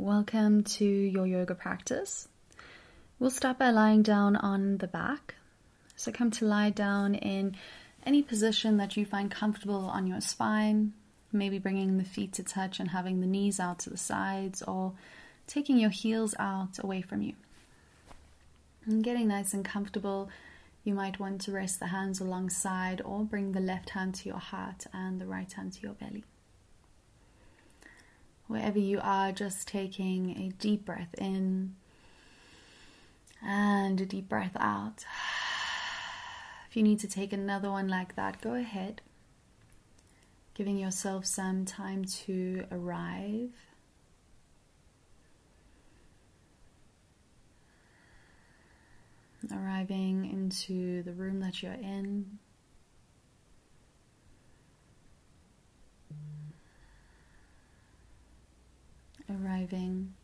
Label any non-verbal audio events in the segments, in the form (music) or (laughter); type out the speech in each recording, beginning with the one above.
Welcome to your yoga practice. We'll start by lying down on the back. So come to lie down in any position that you find comfortable on your spine, maybe bringing the feet to touch and having the knees out to the sides, or taking your heels out away from you. And getting nice and comfortable, you might want to rest the hands alongside or bring the left hand to your heart and the right hand to your belly. Wherever you are, just taking a deep breath in and a deep breath out. (sighs) If you need to take another one like that, go ahead. Giving yourself some time to arrive. Arriving into the room that you're in. Arriving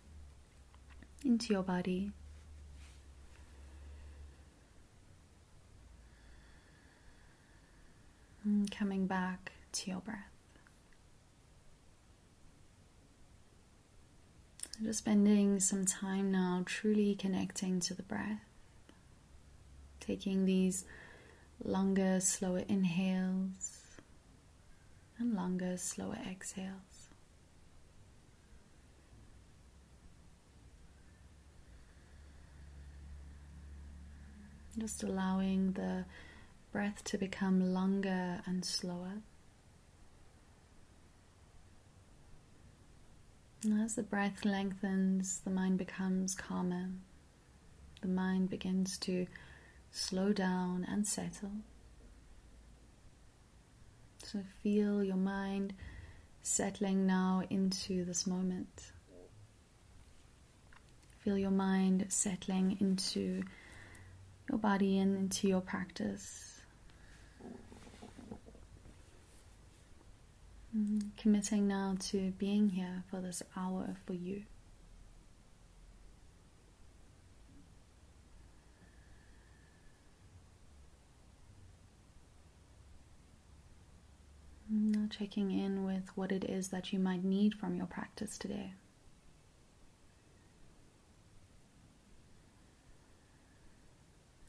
into your body. And coming back to your breath. Just spending some time now truly connecting to the breath. Taking these longer, slower inhales and longer, slower exhales. Just allowing the breath to become longer and slower. And as the breath lengthens, the mind becomes calmer. The mind begins to slow down and settle. So feel your mind settling now into this moment. Feel your mind settling into your body and into your practice. Mm, committing now to being here for this hour for you. Now checking in with what it is that you might need from your practice today.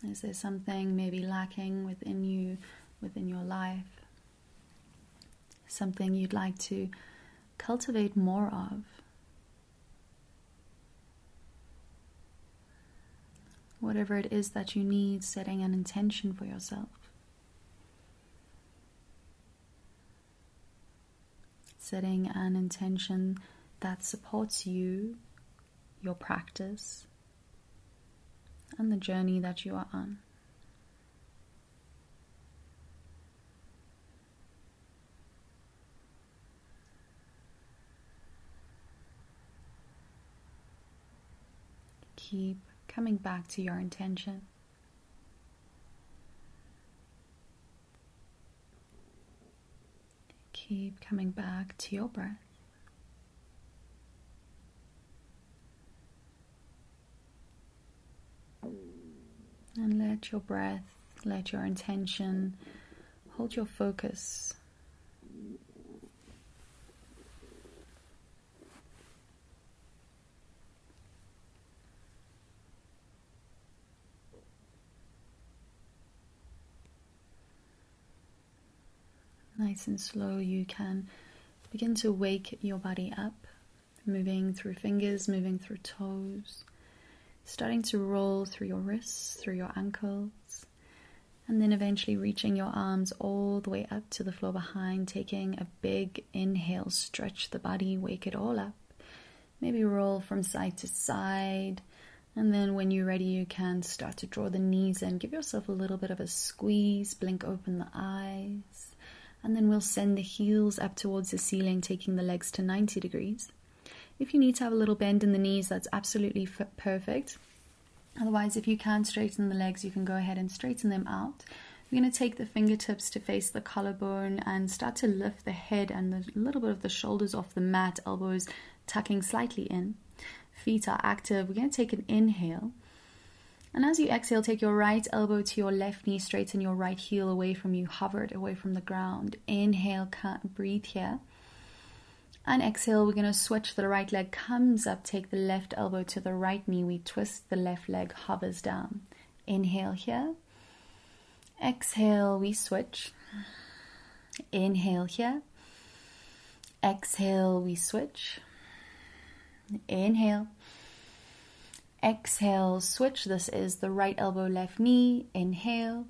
Is there something maybe lacking within you, within your life? something you'd like to cultivate more of. Whatever it is that you need, setting an intention for yourself. Setting an intention that supports you, your practice, and the journey that you are on. keep coming back to your intention. Keep coming back to your breath. And let your breath, let your intention hold your focus. Nice and slow, you can begin to wake your body up, moving through fingers, moving through toes, starting to roll through your wrists, through your ankles, and then eventually reaching your arms all the way up to the floor behind, taking a big inhale, stretch the body, wake it all up. Maybe roll from side to side. And then when you're ready, you can start to draw the knees in. Give yourself a little bit of a squeeze, blink open the eyes and then we'll send the heels up towards the ceiling, taking the legs to 90 degrees. If you need to have a little bend in the knees, that's absolutely perfect. Otherwise, if you can straighten the legs, you can go ahead and straighten them out. We're going to take the fingertips to face the collarbone and start to lift the head and a little bit of the shoulders off the mat, elbows tucking slightly in. Feet are active. We're going to take an inhale and as you exhale, take your right elbow to your left knee, straighten your right heel away from you, hover it away from the ground. Inhale, breathe here. And exhale, we're going to switch. The right leg comes up, take the left elbow to the right knee. We twist, the left leg hovers down. Inhale here. Exhale, we switch. Inhale here. Exhale, we switch. Inhale. Exhale, switch. This is the right elbow, left knee. Inhale.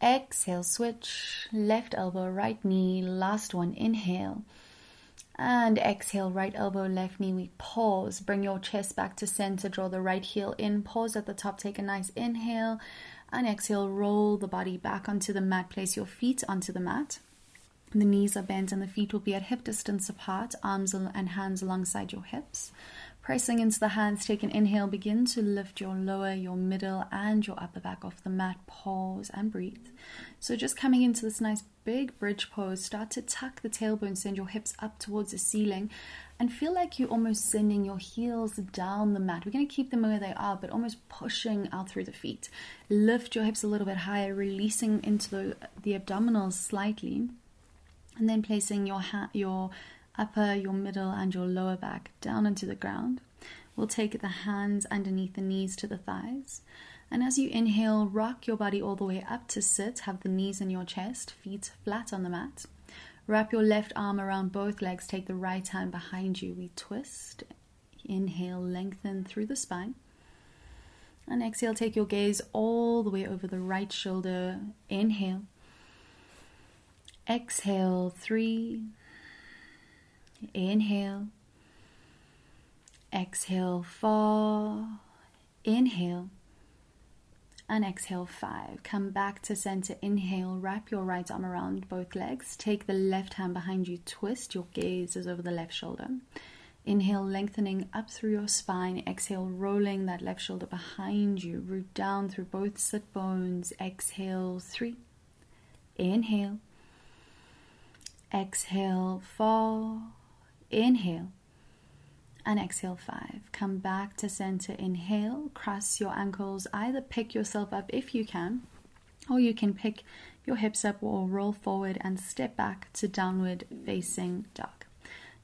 Exhale, switch. Left elbow, right knee. Last one, inhale. And exhale, right elbow, left knee. We pause. Bring your chest back to center. Draw the right heel in. Pause at the top. Take a nice inhale. And exhale, roll the body back onto the mat. Place your feet onto the mat. The knees are bent and the feet will be at hip distance apart, arms and hands alongside your hips. Pressing into the hands, take an inhale. Begin to lift your lower, your middle, and your upper back off the mat. Pause and breathe. So, just coming into this nice big bridge pose, start to tuck the tailbone, send your hips up towards the ceiling, and feel like you're almost sending your heels down the mat. We're going to keep them where they are, but almost pushing out through the feet. Lift your hips a little bit higher, releasing into the, the abdominals slightly, and then placing your ha- your upper, your middle, and your lower back down onto the ground. We'll take the hands underneath the knees to the thighs. And as you inhale, rock your body all the way up to sit. Have the knees in your chest, feet flat on the mat. Wrap your left arm around both legs. Take the right hand behind you. We twist. Inhale, lengthen through the spine. And exhale, take your gaze all the way over the right shoulder. Inhale. Exhale, three, Inhale. Exhale four. Inhale. And exhale five. Come back to center. Inhale. Wrap your right arm around both legs. Take the left hand behind you. Twist. Your gaze is over the left shoulder. Inhale, lengthening up through your spine. Exhale, rolling that left shoulder behind you. Root down through both sit bones. Exhale, three. Inhale. Exhale, four. Inhale and exhale five. Come back to center. Inhale, cross your ankles. Either pick yourself up if you can, or you can pick your hips up or roll forward and step back to downward facing dog.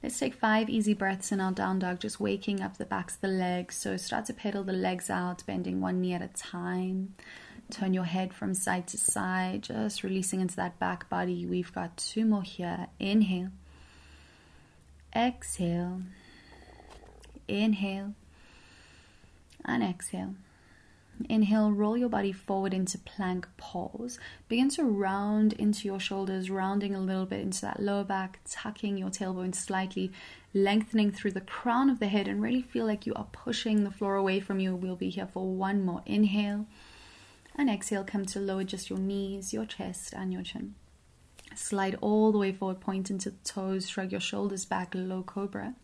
Let's take five easy breaths in our down dog, just waking up the backs of the legs. So start to pedal the legs out, bending one knee at a time. Turn your head from side to side, just releasing into that back body. We've got two more here. Inhale. Exhale. Inhale. And exhale. Inhale, roll your body forward into plank pose. Begin to round into your shoulders, rounding a little bit into that lower back, tucking your tailbone slightly, lengthening through the crown of the head, and really feel like you are pushing the floor away from you. We'll be here for one more inhale. And exhale, come to lower just your knees, your chest, and your chin. Slide all the way forward, point into the toes, shrug your shoulders back, low cobra.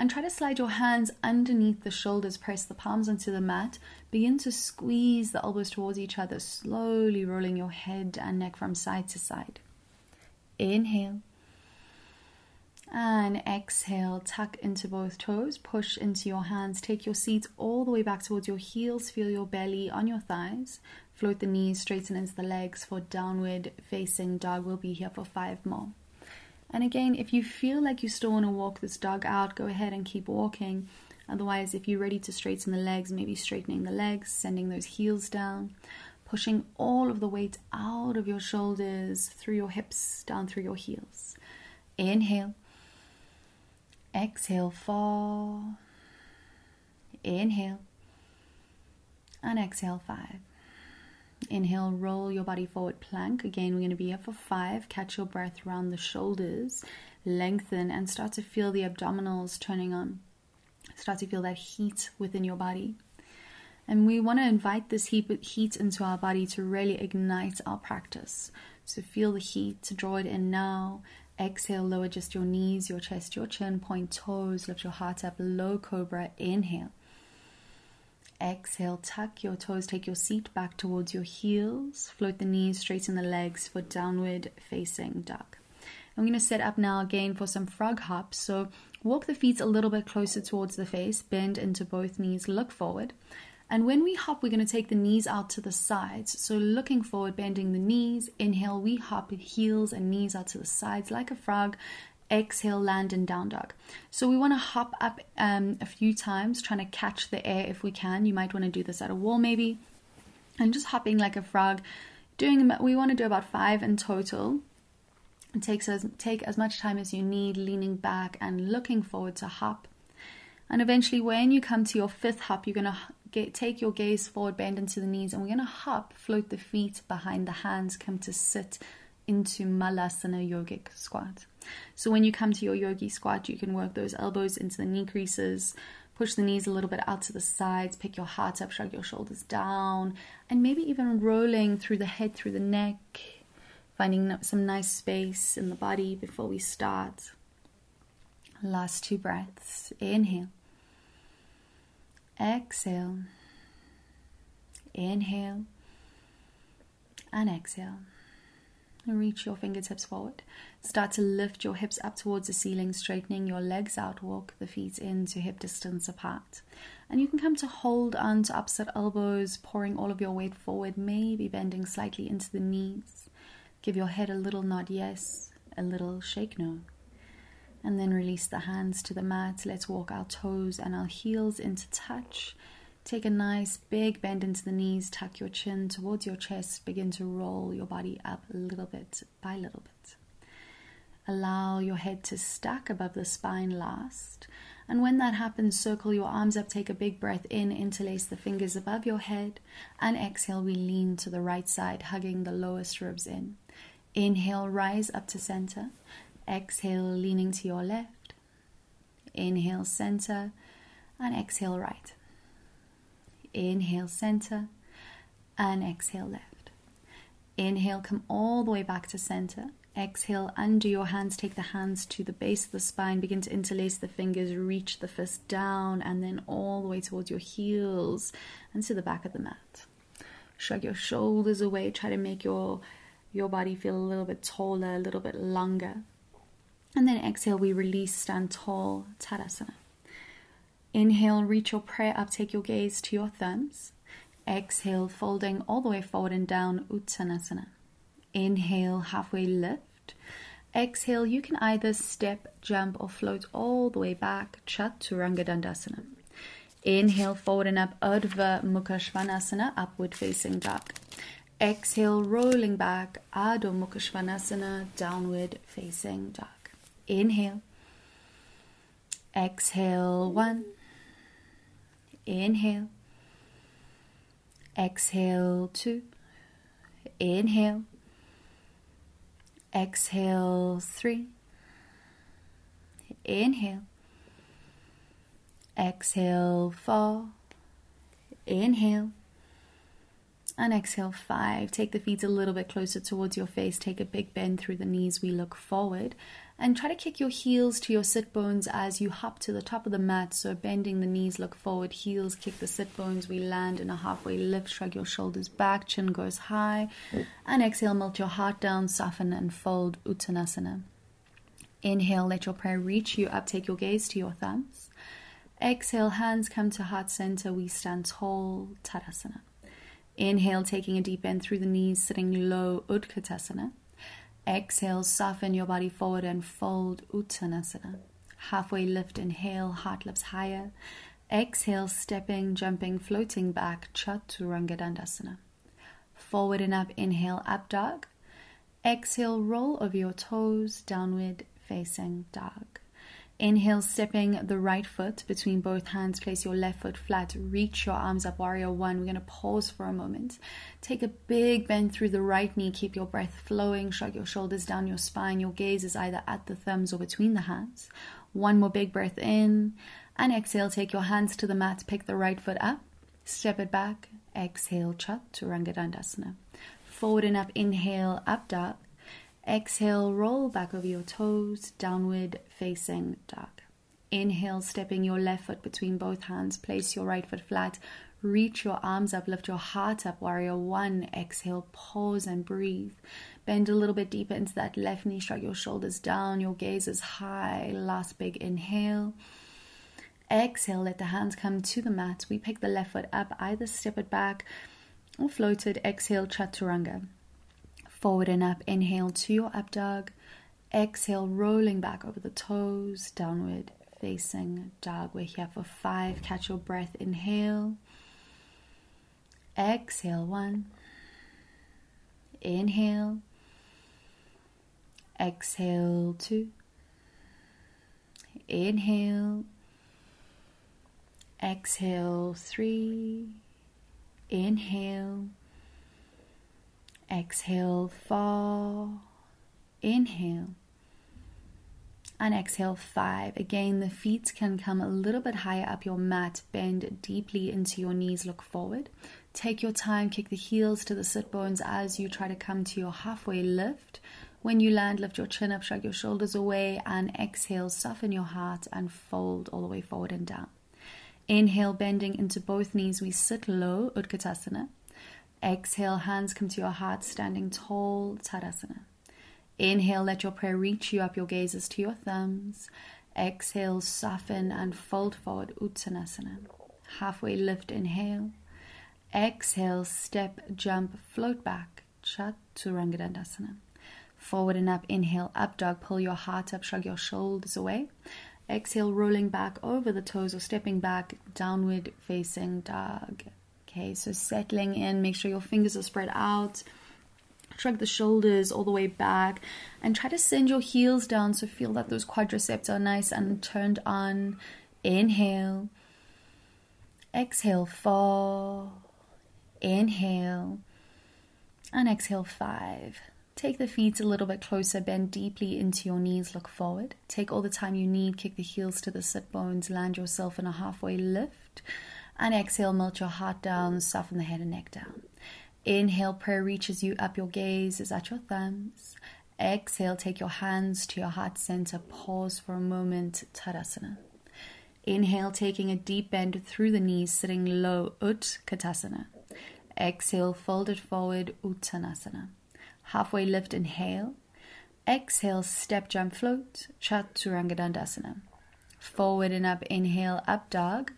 And try to slide your hands underneath the shoulders, press the palms onto the mat. Begin to squeeze the elbows towards each other, slowly rolling your head and neck from side to side. Inhale. And exhale, tuck into both toes, push into your hands, take your seat all the way back towards your heels, feel your belly on your thighs, float the knees, straighten into the legs for downward facing dog. We'll be here for five more. And again, if you feel like you still want to walk this dog out, go ahead and keep walking. Otherwise, if you're ready to straighten the legs, maybe straightening the legs, sending those heels down, pushing all of the weight out of your shoulders, through your hips, down through your heels. Inhale. Exhale, fall. Inhale. And exhale, five. Inhale, roll your body forward, plank. Again, we're going to be here for five. Catch your breath around the shoulders, lengthen, and start to feel the abdominals turning on. Start to feel that heat within your body. And we want to invite this heat, heat into our body to really ignite our practice. So feel the heat, to draw it in now. Exhale, lower just your knees, your chest, your chin, point toes, lift your heart up, low cobra. Inhale. Exhale, tuck your toes, take your seat back towards your heels, float the knees, straighten the legs for downward facing dog. I'm going to set up now again for some frog hops. So walk the feet a little bit closer towards the face, bend into both knees, look forward. And when we hop, we're going to take the knees out to the sides. So looking forward, bending the knees. Inhale, we hop heels and knees out to the sides like a frog. Exhale, land in down dog. So we want to hop up um, a few times, trying to catch the air if we can. You might want to do this at a wall maybe, and just hopping like a frog. Doing we want to do about five in total. It takes as take as much time as you need, leaning back and looking forward to hop. And eventually, when you come to your fifth hop, you're gonna get, take your gaze forward, bend into the knees, and we're gonna hop, float the feet behind the hands, come to sit into Malasana yogic squat. So when you come to your yogi squat, you can work those elbows into the knee creases, push the knees a little bit out to the sides, pick your heart up, shrug your shoulders down, and maybe even rolling through the head, through the neck, finding some nice space in the body before we start. Last two breaths. Inhale. Exhale. Inhale. And exhale reach your fingertips forward. Start to lift your hips up towards the ceiling, straightening your legs out. Walk the feet in to hip distance apart. And you can come to hold on to opposite elbows, pouring all of your weight forward, maybe bending slightly into the knees. Give your head a little nod yes, a little shake no. And then release the hands to the mat. Let's walk our toes and our heels into touch Take a nice big bend into the knees, tuck your chin towards your chest, begin to roll your body up a little bit by little bit. Allow your head to stack above the spine last. And when that happens, circle your arms up, take a big breath in, interlace the fingers above your head, and exhale, we lean to the right side, hugging the lowest ribs in. Inhale, rise up to center. Exhale, leaning to your left. Inhale, center, and exhale, right. Inhale, center, and exhale, left. Inhale, come all the way back to center. Exhale, undo your hands, take the hands to the base of the spine, begin to interlace the fingers, reach the fist down, and then all the way towards your heels and to the back of the mat. Shrug your shoulders away, try to make your your body feel a little bit taller, a little bit longer. And then exhale, we release, stand tall, Tadasana. Inhale, reach your prayer up, take your gaze to your thumbs. Exhale, folding all the way forward and down, Uttanasana. Inhale, halfway lift. Exhale, you can either step, jump, or float all the way back, Chaturanga Dandasana. Inhale, forward and up, Urdhva Mukha Svanasana, upward facing dog. Exhale, rolling back, Adho Mukha Svanasana, downward facing dog. Inhale. Exhale, one. Inhale. Exhale two. Inhale. Exhale three. Inhale. Exhale four. Inhale. And exhale five. Take the feet a little bit closer towards your face. Take a big bend through the knees. We look forward and try to kick your heels to your sit bones as you hop to the top of the mat. So, bending the knees, look forward, heels kick the sit bones. We land in a halfway lift, shrug your shoulders back, chin goes high, and exhale, melt your heart down, soften and fold Uttanasana. Inhale, let your prayer reach you up, take your gaze to your thumbs. Exhale, hands come to heart center. We stand tall, Tadasana. Inhale, taking a deep bend through the knees, sitting low, Utkatasana. Exhale, soften your body forward and fold Uttanasana. Halfway lift, inhale, heart lifts higher. Exhale, stepping, jumping, floating back, Chaturanga Dandasana. Forward and up, inhale, up dog. Exhale, roll over your toes, downward facing dog. Inhale, stepping the right foot between both hands. Place your left foot flat. Reach your arms up, warrior one. We're going to pause for a moment. Take a big bend through the right knee. Keep your breath flowing. Shrug your shoulders down your spine. Your gaze is either at the thumbs or between the hands. One more big breath in. And exhale, take your hands to the mat. Pick the right foot up. Step it back. Exhale, Chaturanga Dandasana. Forward and up. Inhale, up dog. Exhale, roll back over your toes, downward facing dog. Inhale, stepping your left foot between both hands. Place your right foot flat. Reach your arms up, lift your heart up, warrior one. Exhale, pause and breathe. Bend a little bit deeper into that left knee, shrug your shoulders down, your gaze is high. Last big inhale. Exhale, let the hands come to the mat. We pick the left foot up, either step it back or float it. Exhale, chaturanga forward and up. Inhale to your up dog. Exhale, rolling back over the toes, downward facing dog. We're here for five. Catch your breath. Inhale. Exhale, one. Inhale. Exhale, two. Inhale. Exhale, three. Inhale. Exhale, four. Inhale. And exhale, five. Again, the feet can come a little bit higher up your mat. Bend deeply into your knees. Look forward. Take your time. Kick the heels to the sit bones as you try to come to your halfway lift. When you land, lift your chin up, shrug your shoulders away, and exhale, soften your heart and fold all the way forward and down. Inhale, bending into both knees, we sit low, Utkatasana. Exhale, hands come to your heart, standing tall, Tadasana. Inhale, let your prayer reach you up your gazes to your thumbs. Exhale, soften and fold forward, Uttanasana. Halfway lift, inhale. Exhale, step, jump, float back, Chaturanga Dandasana. Forward and up, inhale, up dog, pull your heart up, shrug your shoulders away. Exhale, rolling back over the toes or stepping back, downward facing dog. Okay, so settling in, make sure your fingers are spread out. Shrug the shoulders all the way back and try to send your heels down so feel that those quadriceps are nice and turned on. Inhale. Exhale, four. Inhale. And exhale, five. Take the feet a little bit closer, bend deeply into your knees, look forward. Take all the time you need, kick the heels to the sit bones, land yourself in a halfway lift. And exhale, melt your heart down, soften the head and neck down. Inhale, prayer reaches you up, your gaze is at your thumbs. Exhale, take your hands to your heart center, pause for a moment, Tadasana. Inhale, taking a deep bend through the knees, sitting low, Utkatasana. Exhale, fold it forward, Uttanasana. Halfway lift, inhale. Exhale, step, jump, float, Chaturanga Dandasana. Forward and up, inhale, up dog.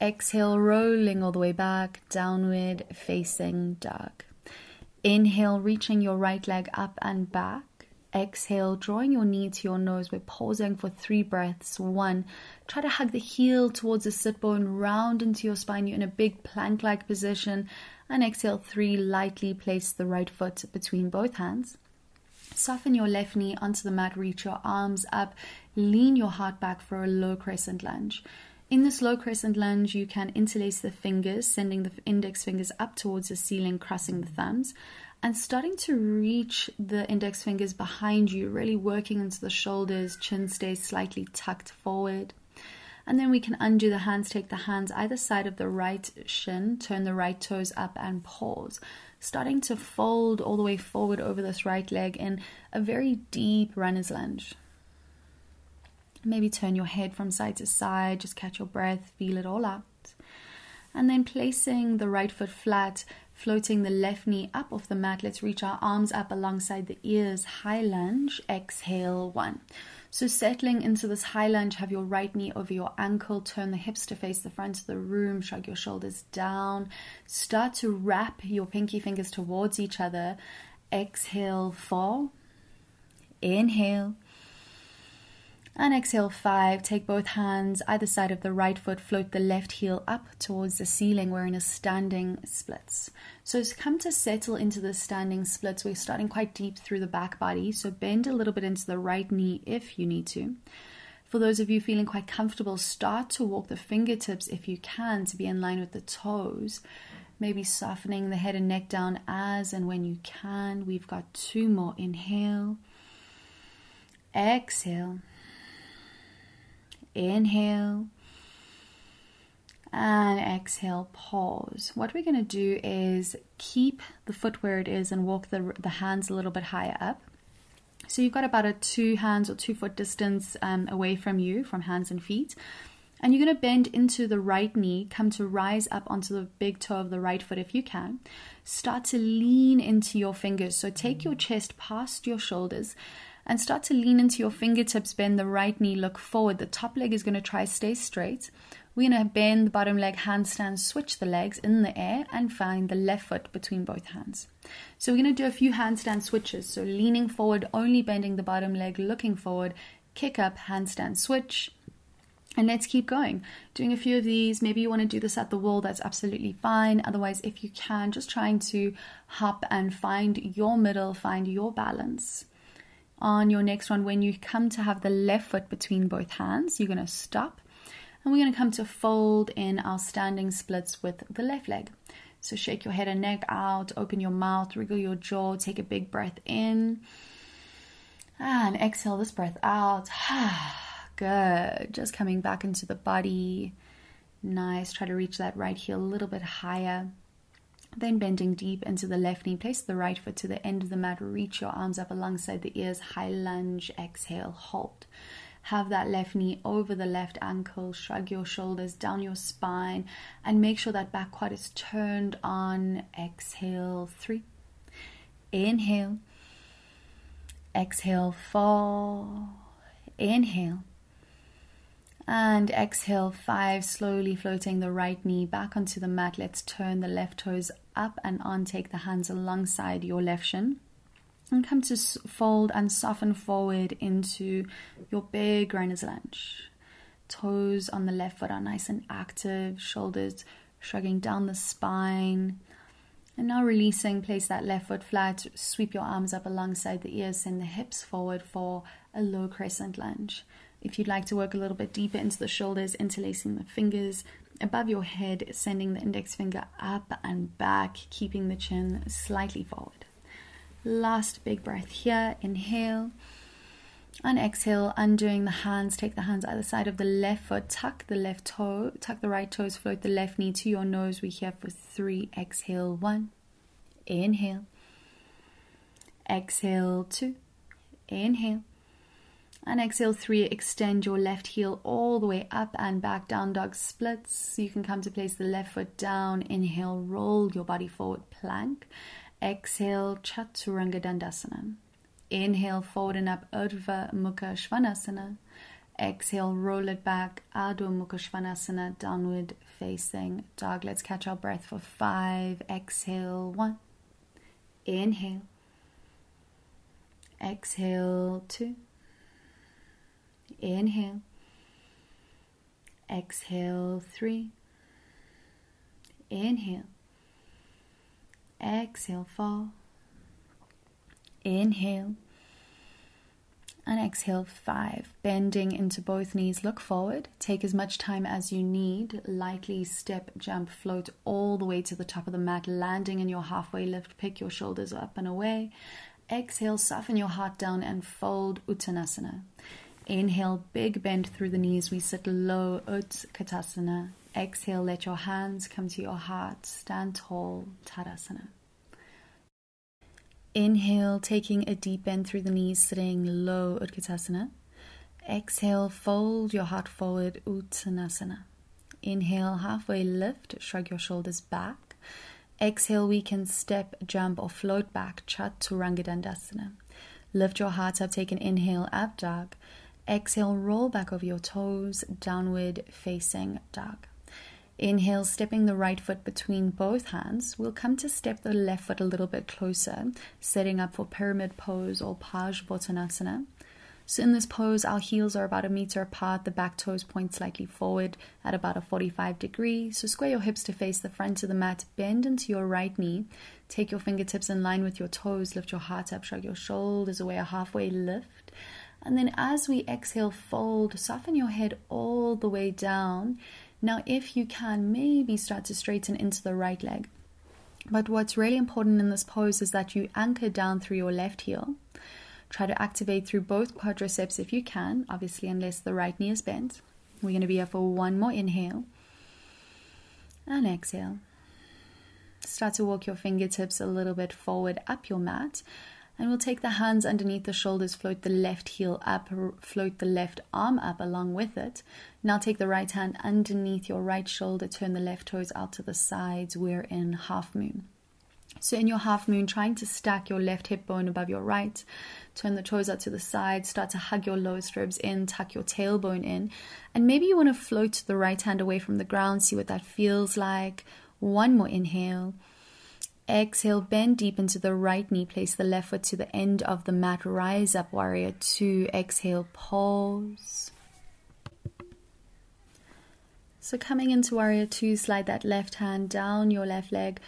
Exhale, rolling all the way back, downward facing dog. Inhale, reaching your right leg up and back. Exhale, drawing your knee to your nose. We're pausing for three breaths. One, try to hug the heel towards the sit bone, round into your spine. You're in a big plank like position. And exhale, three, lightly place the right foot between both hands. Soften your left knee onto the mat, reach your arms up, lean your heart back for a low crescent lunge. In this low crescent lunge, you can interlace the fingers, sending the index fingers up towards the ceiling, crossing the thumbs, and starting to reach the index fingers behind you, really working into the shoulders, chin stays slightly tucked forward. And then we can undo the hands, take the hands either side of the right shin, turn the right toes up, and pause. Starting to fold all the way forward over this right leg in a very deep runner's lunge. Maybe turn your head from side to side, just catch your breath, feel it all out. And then placing the right foot flat, floating the left knee up off the mat. Let's reach our arms up alongside the ears. High lunge, exhale, one. So, settling into this high lunge, have your right knee over your ankle, turn the hips to face the front of the room, shrug your shoulders down. Start to wrap your pinky fingers towards each other. Exhale, four. Inhale. And exhale five. Take both hands either side of the right foot. Float the left heel up towards the ceiling. We're in a standing splits. So come to settle into the standing splits, we're starting quite deep through the back body. So bend a little bit into the right knee if you need to. For those of you feeling quite comfortable, start to walk the fingertips if you can to be in line with the toes. Maybe softening the head and neck down as and when you can. We've got two more. Inhale. Exhale. Inhale and exhale, pause. What we're going to do is keep the foot where it is and walk the, the hands a little bit higher up. So you've got about a two hands or two foot distance um, away from you, from hands and feet. And you're going to bend into the right knee, come to rise up onto the big toe of the right foot if you can. Start to lean into your fingers. So take your chest past your shoulders and start to lean into your fingertips, bend the right knee, look forward. The top leg is going to try stay straight. We're going to bend the bottom leg, handstand, switch the legs in the air, and find the left foot between both hands. So we're going to do a few handstand switches. So leaning forward, only bending the bottom leg, looking forward, kick up, handstand switch. And let's keep going. Doing a few of these. Maybe you want to do this at the wall, that's absolutely fine. Otherwise, if you can, just trying to hop and find your middle, find your balance. On your next one, when you come to have the left foot between both hands, you're going to stop and we're going to come to fold in our standing splits with the left leg. So shake your head and neck out, open your mouth, wriggle your jaw, take a big breath in. Ah, and exhale this breath out. (sighs) Good. Just coming back into the body. Nice. Try to reach that right heel a little bit higher. Then bending deep into the left knee. Place the right foot to the end of the mat. Reach your arms up alongside the ears. High lunge. Exhale. Hold. Have that left knee over the left ankle. Shrug your shoulders down your spine and make sure that back quad is turned on. Exhale. Three. Inhale. Exhale. Four. Inhale. And exhale, five, slowly floating the right knee back onto the mat. Let's turn the left toes up and on. Take the hands alongside your left shin and come to fold and soften forward into your big runner's lunge. Toes on the left foot are nice and active, shoulders shrugging down the spine. And now releasing, place that left foot flat, sweep your arms up alongside the ears, send the hips forward for a low crescent lunge. If you'd like to work a little bit deeper into the shoulders, interlacing the fingers above your head, sending the index finger up and back, keeping the chin slightly forward. Last big breath here. Inhale. And exhale, undoing the hands. Take the hands either side of the left foot. Tuck the left toe. Tuck the right toes. Float the left knee to your nose. We're here for three. Exhale. One. Inhale. Exhale. Two. Inhale. And exhale. Three. Extend your left heel all the way up and back. Down dog splits. You can come to place the left foot down. Inhale. Roll your body forward. Plank. Exhale, Chaturanga Dandasana. Inhale, forward and up, Urdhva Mukha Svanasana. Exhale, roll it back, Adho Mukha Svanasana, downward facing dog. Let's catch our breath for five. Exhale, one. Inhale. Exhale, two. Inhale. Exhale, three. Inhale. Exhale, fall. Inhale. And exhale, five. Bending into both knees, look forward. Take as much time as you need. Lightly step, jump, float all the way to the top of the mat, landing in your halfway lift. Pick your shoulders up and away. Exhale, soften your heart down and fold Uttanasana. Inhale, big bend through the knees. We sit low, Utkatasana. Exhale, let your hands come to your heart. Stand tall, Tadasana. Inhale, taking a deep bend through the knees, sitting low, Utkatasana. Exhale, fold your heart forward, Uttanasana. Inhale, halfway lift, shrug your shoulders back. Exhale, we can step, jump, or float back, Chaturanga Dandasana. Lift your heart up, take an inhale, up dog. Exhale, roll back over your toes, downward facing dog. Inhale, stepping the right foot between both hands. We'll come to step the left foot a little bit closer, setting up for pyramid pose or Parsvottanasana. So in this pose, our heels are about a meter apart, the back toes point slightly forward at about a 45 degree. So square your hips to face the front of the mat, bend into your right knee, take your fingertips in line with your toes, lift your heart up, shrug your shoulders away, a halfway lift. And then as we exhale, fold, soften your head all the way down now, if you can, maybe start to straighten into the right leg. But what's really important in this pose is that you anchor down through your left heel. Try to activate through both quadriceps if you can, obviously, unless the right knee is bent. We're going to be here for one more inhale and exhale. Start to walk your fingertips a little bit forward up your mat and we'll take the hands underneath the shoulders, float the left heel up, float the left arm up along with it. Now take the right hand underneath your right shoulder, turn the left toes out to the sides. We're in half moon. So, in your half moon, trying to stack your left hip bone above your right, turn the toes out to the side, start to hug your lowest ribs in, tuck your tailbone in, and maybe you want to float the right hand away from the ground, see what that feels like. One more inhale. Exhale, bend deep into the right knee, place the left foot to the end of the mat, rise up, warrior two. Exhale, pause. So, coming into warrior two, slide that left hand down your left leg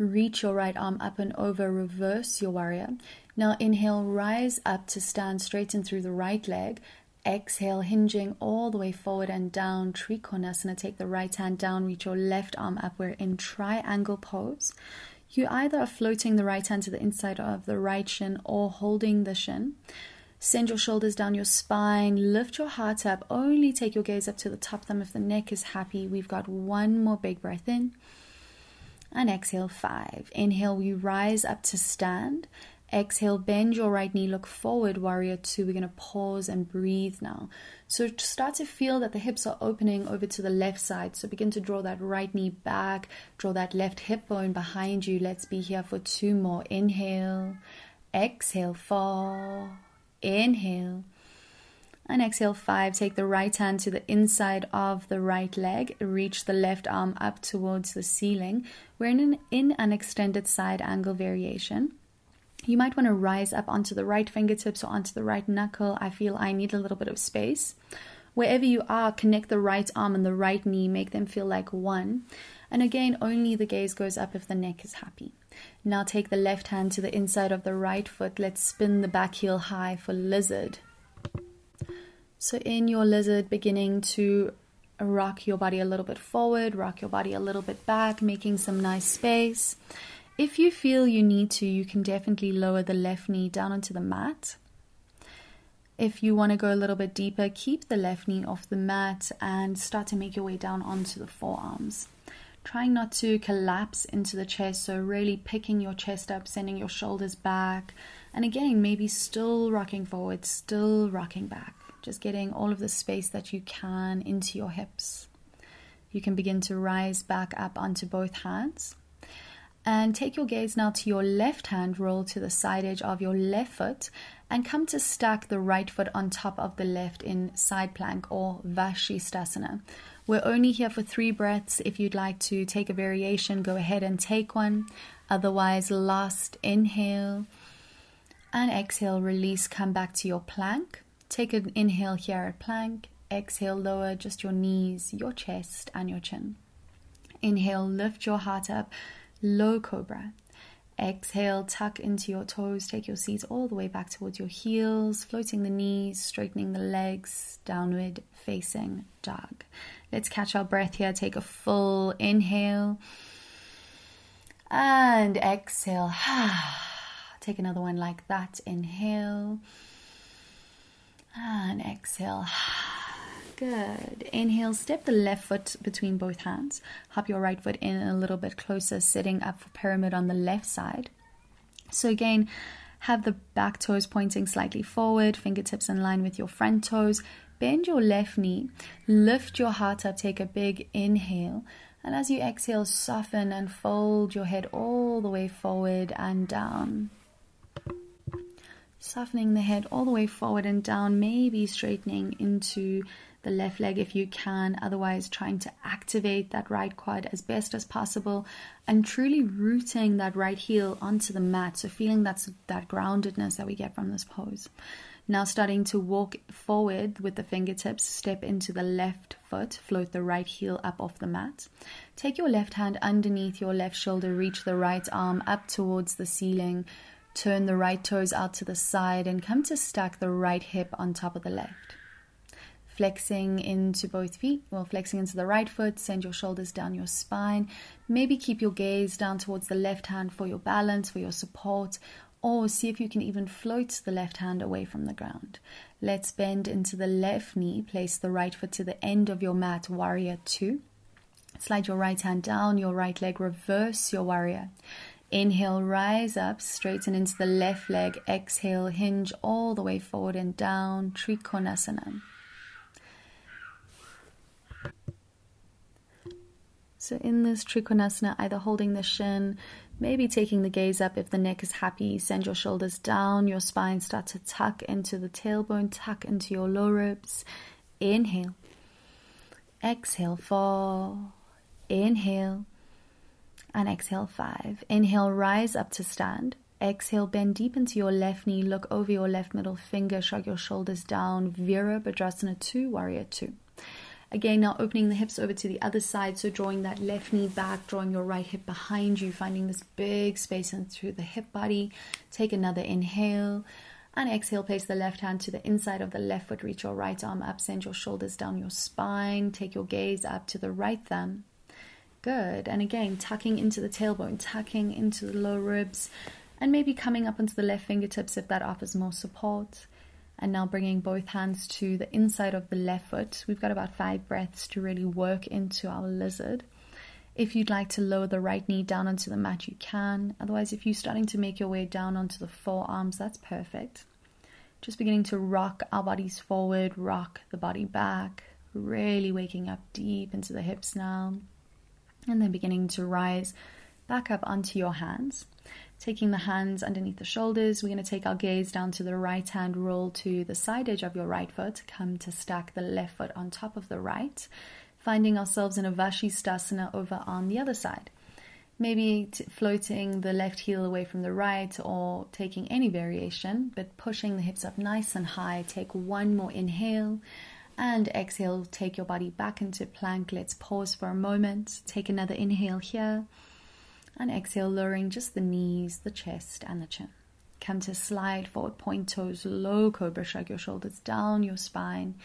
Reach your right arm up and over, reverse your warrior. Now inhale, rise up to stand straight through the right leg. Exhale, hinging all the way forward and down. Trikonasana. Take the right hand down, reach your left arm up. We're in triangle pose. You either are floating the right hand to the inside of the right shin or holding the shin. Send your shoulders down your spine, lift your heart up. Only take your gaze up to the top thumb if the neck is happy. We've got one more big breath in and exhale five. Inhale, we rise up to stand. Exhale, bend your right knee, look forward, warrior two. We're going to pause and breathe now. So start to feel that the hips are opening over to the left side. So begin to draw that right knee back, draw that left hip bone behind you. Let's be here for two more. Inhale, exhale, four, inhale, and exhale five. Take the right hand to the inside of the right leg. Reach the left arm up towards the ceiling. We're in an, in an extended side angle variation. You might want to rise up onto the right fingertips or onto the right knuckle. I feel I need a little bit of space. Wherever you are, connect the right arm and the right knee, make them feel like one. And again, only the gaze goes up if the neck is happy. Now take the left hand to the inside of the right foot. Let's spin the back heel high for lizard. So, in your lizard, beginning to rock your body a little bit forward, rock your body a little bit back, making some nice space. If you feel you need to, you can definitely lower the left knee down onto the mat. If you want to go a little bit deeper, keep the left knee off the mat and start to make your way down onto the forearms. Trying not to collapse into the chest, so really picking your chest up, sending your shoulders back, and again, maybe still rocking forward, still rocking back just getting all of the space that you can into your hips. You can begin to rise back up onto both hands. And take your gaze now to your left hand, roll to the side edge of your left foot, and come to stack the right foot on top of the left in side plank or Vashisthasana. We're only here for three breaths. If you'd like to take a variation, go ahead and take one. Otherwise, last inhale and exhale, release, come back to your plank. Take an inhale here at plank. Exhale, lower just your knees, your chest, and your chin. Inhale, lift your heart up, low cobra. Exhale, tuck into your toes, take your seat all the way back towards your heels, floating the knees, straightening the legs, downward facing dog. Let's catch our breath here. Take a full inhale and exhale. (sighs) Take another one like that. Inhale and exhale. (sighs) Good. Inhale, step the left foot between both hands. Hop your right foot in a little bit closer, sitting up for pyramid on the left side. So, again, have the back toes pointing slightly forward, fingertips in line with your front toes. Bend your left knee, lift your heart up, take a big inhale. And as you exhale, soften and fold your head all the way forward and down softening the head all the way forward and down, maybe straightening into the left leg if you can, otherwise, trying to activate that right quad as best as possible and truly rooting that right heel onto the mat. So, feeling that's that groundedness that we get from this pose. Now, starting to walk forward with the fingertips, step into the left foot, float the right heel up off the mat. Take your left hand underneath your left shoulder, reach the right arm up towards the ceiling Turn the right toes out to the side and come to stack the right hip on top of the left. Flexing into both feet, well, flexing into the right foot, send your shoulders down your spine. Maybe keep your gaze down towards the left hand for your balance, for your support, or see if you can even float the left hand away from the ground. Let's bend into the left knee, place the right foot to the end of your mat, warrior two. Slide your right hand down, your right leg, reverse your warrior. Inhale, rise up, straighten into the left leg. Exhale, hinge all the way forward and down. Trikonasana. So, in this Trikonasana, either holding the shin, maybe taking the gaze up if the neck is happy, send your shoulders down, your spine start to tuck into the tailbone, tuck into your low ribs. Inhale. Exhale, four. Inhale. And exhale, five. Inhale, rise up to stand. Exhale, bend deep into your left knee, look over your left middle finger, shrug your shoulders down. Virabhadrasana 2, Warrior 2. Again, now opening the hips over to the other side. So drawing that left knee back, drawing your right hip behind you, finding this big space into the hip body. Take another inhale. And exhale, place the left hand to the inside of the left foot. Reach your right arm up, send your shoulders down your spine. Take your gaze up to the right thumb. Good. And again, tucking into the tailbone, tucking into the low ribs, and maybe coming up onto the left fingertips if that offers more support. And now bringing both hands to the inside of the left foot. We've got about five breaths to really work into our lizard. If you'd like to lower the right knee down onto the mat, you can. Otherwise, if you're starting to make your way down onto the forearms, that's perfect. Just beginning to rock our bodies forward, rock the body back, really waking up deep into the hips now. And then beginning to rise back up onto your hands. Taking the hands underneath the shoulders, we're going to take our gaze down to the right hand, roll to the side edge of your right foot, come to stack the left foot on top of the right, finding ourselves in a Vashisthasana over on the other side. Maybe t- floating the left heel away from the right or taking any variation, but pushing the hips up nice and high. Take one more inhale and exhale. Take your body back into plank. Let's pause for a moment. Take another inhale here and exhale, lowering just the knees, the chest, and the chin. Come to slide forward, point toes, low cobra, shrug your shoulders down your spine.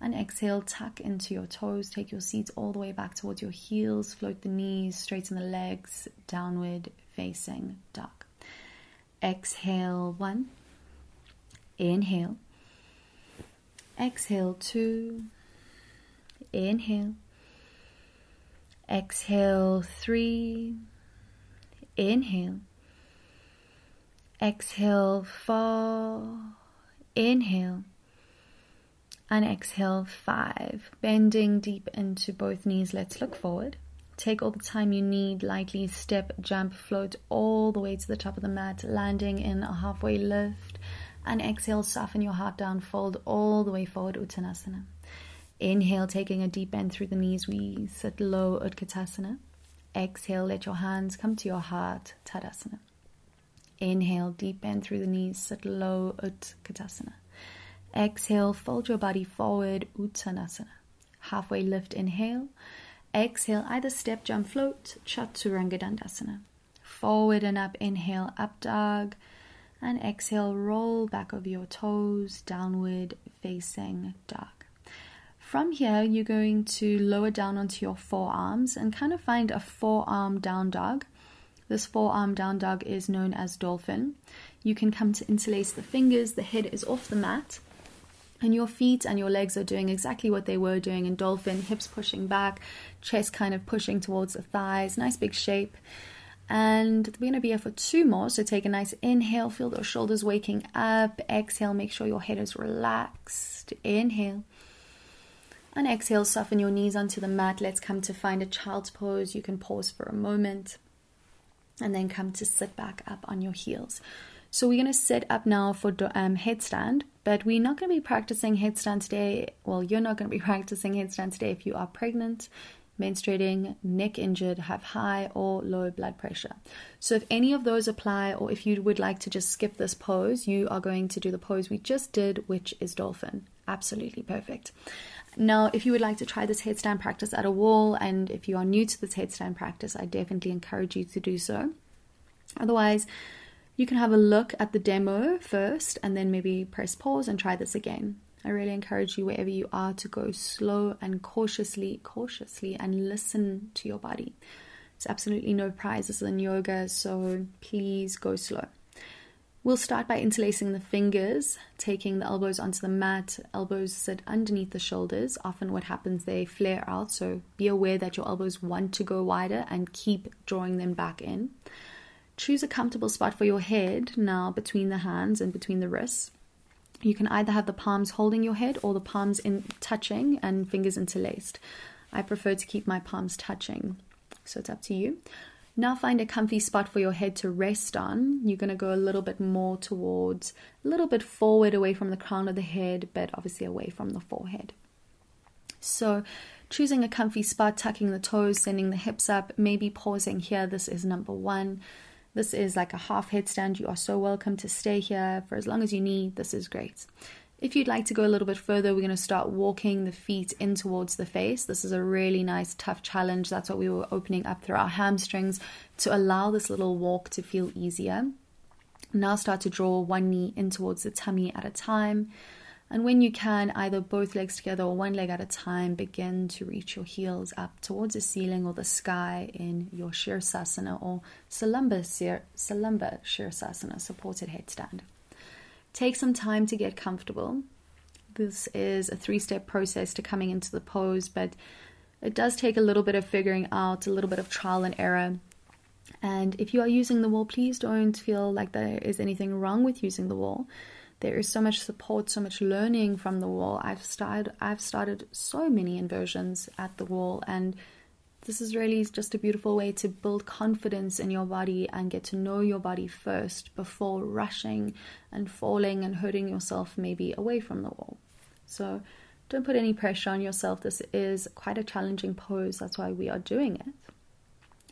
And exhale, tuck into your toes, take your seat all the way back towards your heels, float the knees, straighten the legs, downward facing dog. Exhale, one. Inhale. Exhale, two. Inhale. Exhale, three. Inhale. Exhale, four. Inhale. And exhale, five. Bending deep into both knees. Let's look forward. Take all the time you need. Lightly step, jump, float all the way to the top of the mat, landing in a halfway lift. And exhale, soften your heart down, fold all the way forward, Uttanasana. Inhale, taking a deep bend through the knees. We sit low, Utkatasana. Exhale, let your hands come to your heart, Tadasana. Inhale, deep bend through the knees, sit low, Utkatasana. Exhale, fold your body forward, Uttanasana. Halfway lift, inhale. Exhale, either step, jump, float, Chaturanga Dandasana. Forward and up, inhale, up dog. And exhale, roll back over your toes, downward facing dog. From here, you're going to lower down onto your forearms and kind of find a forearm down dog. This forearm down dog is known as dolphin. You can come to interlace the fingers, the head is off the mat, and your feet and your legs are doing exactly what they were doing in dolphin hips pushing back, chest kind of pushing towards the thighs, nice big shape. And we're going to be here for two more. So take a nice inhale, feel those shoulders waking up. Exhale, make sure your head is relaxed. Inhale. And exhale, soften your knees onto the mat. Let's come to find a child's pose. You can pause for a moment and then come to sit back up on your heels. So we're going to sit up now for um, headstand, but we're not going to be practicing headstand today. Well, you're not going to be (laughs) practicing headstand today if you are pregnant, menstruating, neck injured, have high or low blood pressure. So if any of those apply, or if you would like to just skip this pose, you are going to do the pose we just did, which is dolphin. Absolutely perfect. Now, if you would like to try this headstand practice at a wall, and if you are new to this headstand practice, I definitely encourage you to do so. Otherwise, you can have a look at the demo first and then maybe press pause and try this again. I really encourage you, wherever you are, to go slow and cautiously, cautiously, and listen to your body. It's absolutely no prizes in yoga, so please go slow. We'll start by interlacing the fingers, taking the elbows onto the mat. Elbows sit underneath the shoulders. Often, what happens, they flare out, so be aware that your elbows want to go wider and keep drawing them back in. Choose a comfortable spot for your head now between the hands and between the wrists. You can either have the palms holding your head or the palms in touching and fingers interlaced. I prefer to keep my palms touching. So it's up to you. Now find a comfy spot for your head to rest on. You're going to go a little bit more towards, a little bit forward away from the crown of the head, but obviously away from the forehead. So, choosing a comfy spot, tucking the toes, sending the hips up, maybe pausing here. This is number one. This is like a half headstand. You are so welcome to stay here for as long as you need. This is great. If you'd like to go a little bit further, we're going to start walking the feet in towards the face. This is a really nice, tough challenge. That's what we were opening up through our hamstrings to allow this little walk to feel easier. Now start to draw one knee in towards the tummy at a time. And when you can, either both legs together or one leg at a time, begin to reach your heels up towards the ceiling or the sky in your Shirsasana or Salamba, Salamba Shirsasana, supported headstand. Take some time to get comfortable. This is a three step process to coming into the pose, but it does take a little bit of figuring out, a little bit of trial and error. And if you are using the wall, please don't feel like there is anything wrong with using the wall. There is so much support, so much learning from the wall. I've started I've started so many inversions at the wall and this is really just a beautiful way to build confidence in your body and get to know your body first before rushing and falling and hurting yourself maybe away from the wall. So don't put any pressure on yourself. This is quite a challenging pose. That's why we are doing it.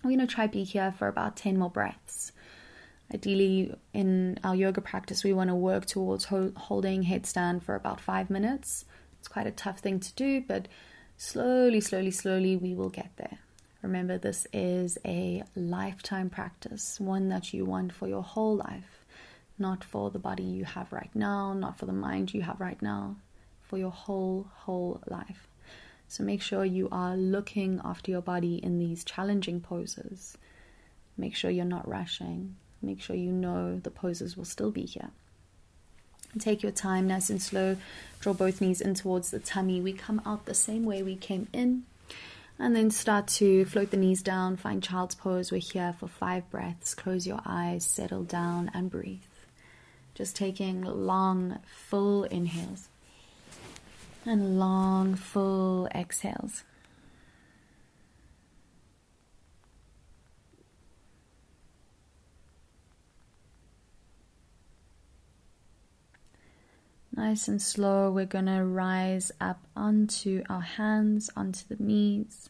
We're going to try be here for about 10 more breaths. Ideally, in our yoga practice, we want to work towards ho- holding headstand for about five minutes. It's quite a tough thing to do, but slowly, slowly, slowly, we will get there. Remember, this is a lifetime practice, one that you want for your whole life, not for the body you have right now, not for the mind you have right now, for your whole, whole life. So make sure you are looking after your body in these challenging poses. Make sure you're not rushing. Make sure you know the poses will still be here. Take your time, nice and slow. Draw both knees in towards the tummy. We come out the same way we came in. And then start to float the knees down. Find child's pose. We're here for five breaths. Close your eyes, settle down, and breathe. Just taking long, full inhales and long, full exhales. Nice and slow, we're going to rise up onto our hands, onto the knees.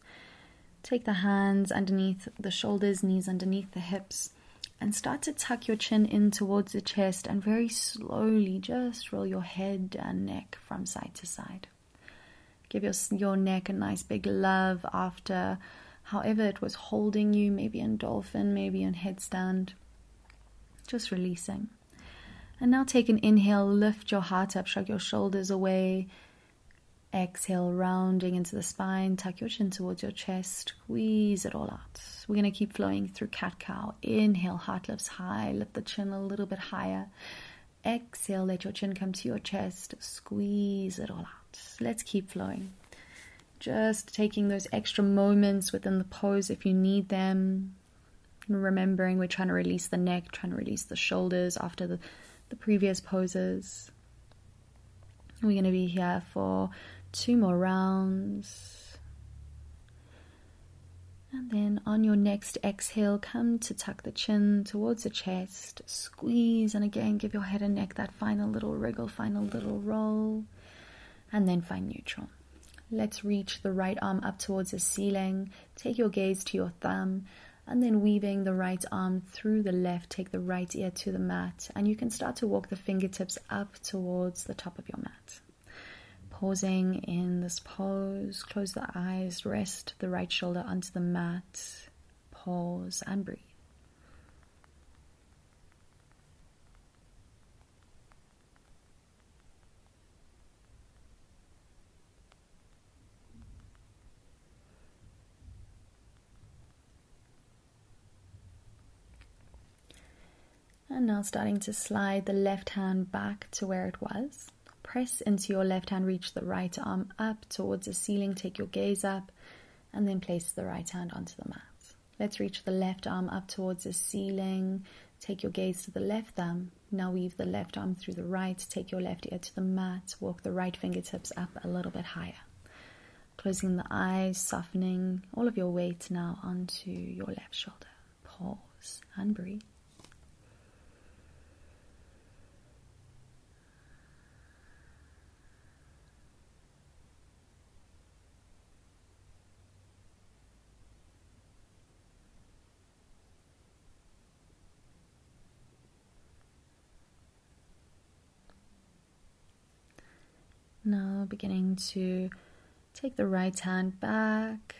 Take the hands underneath the shoulders, knees underneath the hips, and start to tuck your chin in towards the chest and very slowly just roll your head and neck from side to side. Give your, your neck a nice big love after however it was holding you, maybe in dolphin, maybe in headstand. Just releasing. And now take an inhale, lift your heart up, shrug your shoulders away. Exhale, rounding into the spine, tuck your chin towards your chest, squeeze it all out. We're going to keep flowing through cat cow. Inhale, heart lifts high, lift the chin a little bit higher. Exhale, let your chin come to your chest, squeeze it all out. Let's keep flowing. Just taking those extra moments within the pose if you need them. Remembering we're trying to release the neck, trying to release the shoulders after the the previous poses. We're going to be here for two more rounds. And then on your next exhale, come to tuck the chin towards the chest, squeeze, and again give your head and neck that final little wriggle, final little roll, and then find neutral. Let's reach the right arm up towards the ceiling. Take your gaze to your thumb and then weaving the right arm through the left, take the right ear to the mat, and you can start to walk the fingertips up towards the top of your mat. Pausing in this pose, close the eyes, rest the right shoulder onto the mat, pause and breathe. And now starting to slide the left hand back to where it was. Press into your left hand, reach the right arm up towards the ceiling, take your gaze up, and then place the right hand onto the mat. Let's reach the left arm up towards the ceiling, take your gaze to the left thumb. Now weave the left arm through the right, take your left ear to the mat, walk the right fingertips up a little bit higher. Closing the eyes, softening all of your weight now onto your left shoulder. Pause and breathe. Beginning to take the right hand back,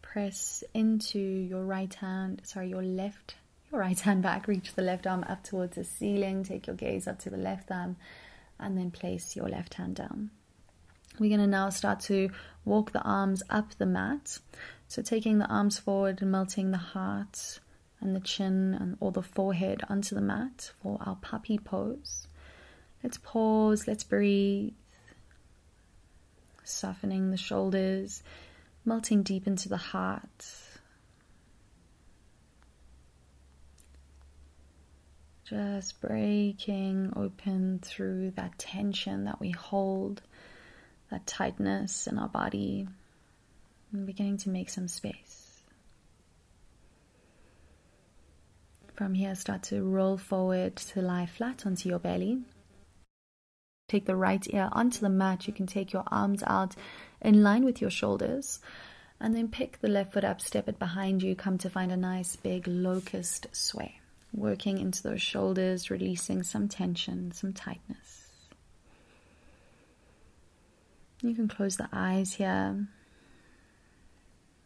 press into your right hand, sorry, your left, your right hand back, reach the left arm up towards the ceiling, take your gaze up to the left arm, and then place your left hand down. We're going to now start to walk the arms up the mat. So taking the arms forward and melting the heart and the chin and all the forehead onto the mat for our puppy pose. Let's pause, let's breathe softening the shoulders, melting deep into the heart. Just breaking open through that tension that we hold, that tightness in our body, and beginning to make some space. From here, start to roll forward to lie flat onto your belly. Take the right ear onto the mat. You can take your arms out in line with your shoulders. And then pick the left foot up, step it behind you, come to find a nice big locust sway. Working into those shoulders, releasing some tension, some tightness. You can close the eyes here.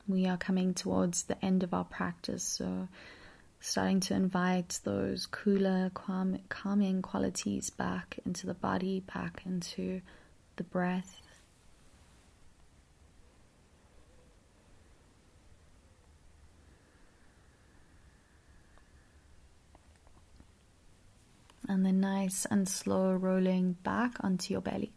We are coming towards the end of our practice, so starting to invite those cooler, calm, calming qualities back into the body, back into the breath. And then nice and slow rolling back onto your belly.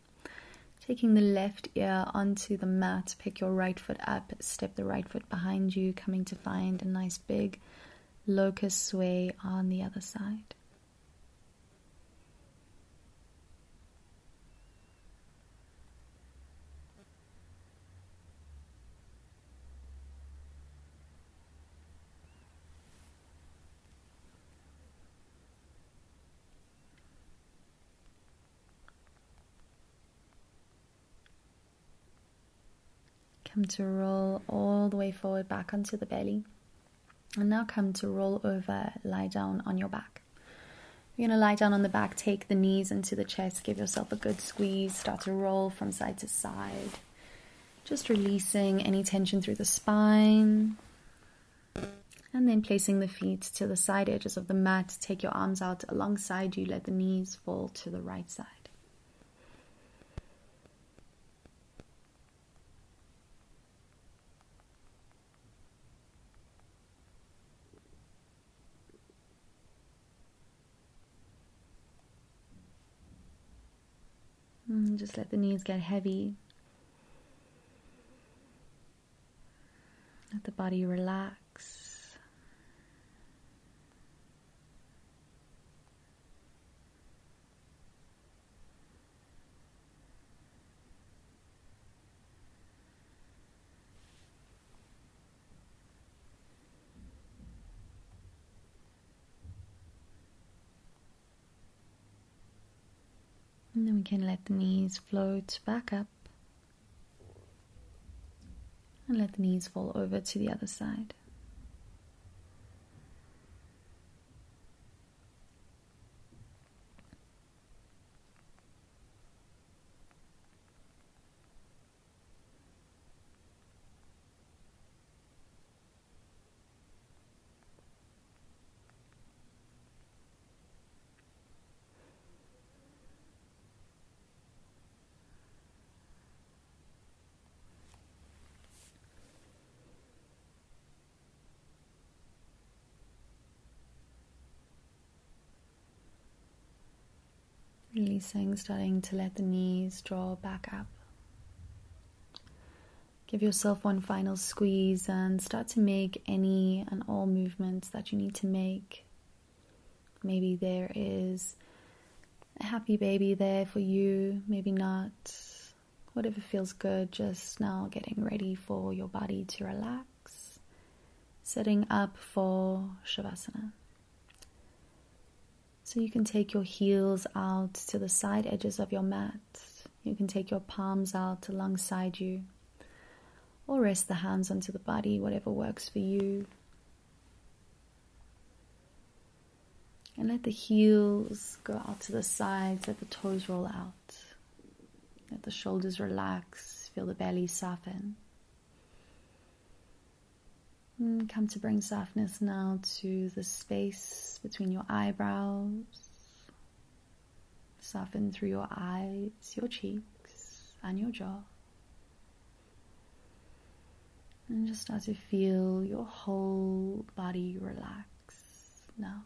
Taking the left ear onto the mat, pick your right foot up, step the right foot behind you, coming to find a nice big locust sway on the other side. Come to roll all the way forward back onto the belly. And now come to roll over, lie down on your back. You're going to lie down on the back, take the knees into the chest, give yourself a good squeeze, start to roll from side to side. Just releasing any tension through the spine. And then placing the feet to the side edges of the mat. Take your arms out alongside you, let the knees fall to the right side. And just let the knees get heavy. Let the body relax. And then we can let the knees float back up and let the knees fall over to the other side. Releasing, starting to let the knees draw back up. Give yourself one final squeeze and start to make any and all movements that you need to make. Maybe there is a happy baby there for you, maybe not. whatever feels good, just now getting ready for your body to relax, setting up for Shavasana. So you can take your heels out to the side edges of your mat. You can take your palms out alongside you, or rest the hands onto the body, whatever works for you. And let the heels go out to the sides, let the toes roll out. Let the shoulders relax, feel the belly soften. And come to bring softness now to the space between your eyebrows. Soften through your eyes, your cheeks, and your jaw. And just start to feel your whole body relax now.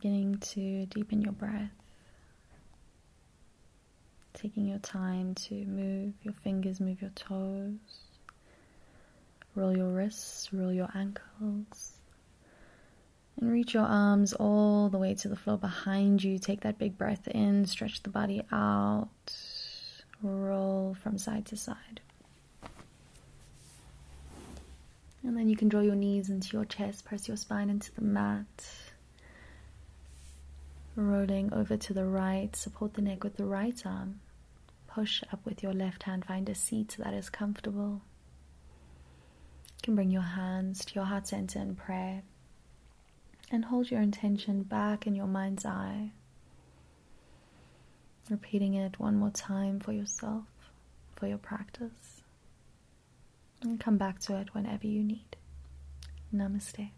Beginning to deepen your breath, taking your time to move your fingers, move your toes, roll your wrists, roll your ankles, and reach your arms all the way to the floor behind you. Take that big breath in, stretch the body out, roll from side to side. And then you can draw your knees into your chest, press your spine into the mat. Rolling over to the right, support the neck with the right arm. Push up with your left hand, find a seat that is comfortable. You can bring your hands to your heart center in prayer and hold your intention back in your mind's eye. Repeating it one more time for yourself, for your practice. And come back to it whenever you need. Namaste.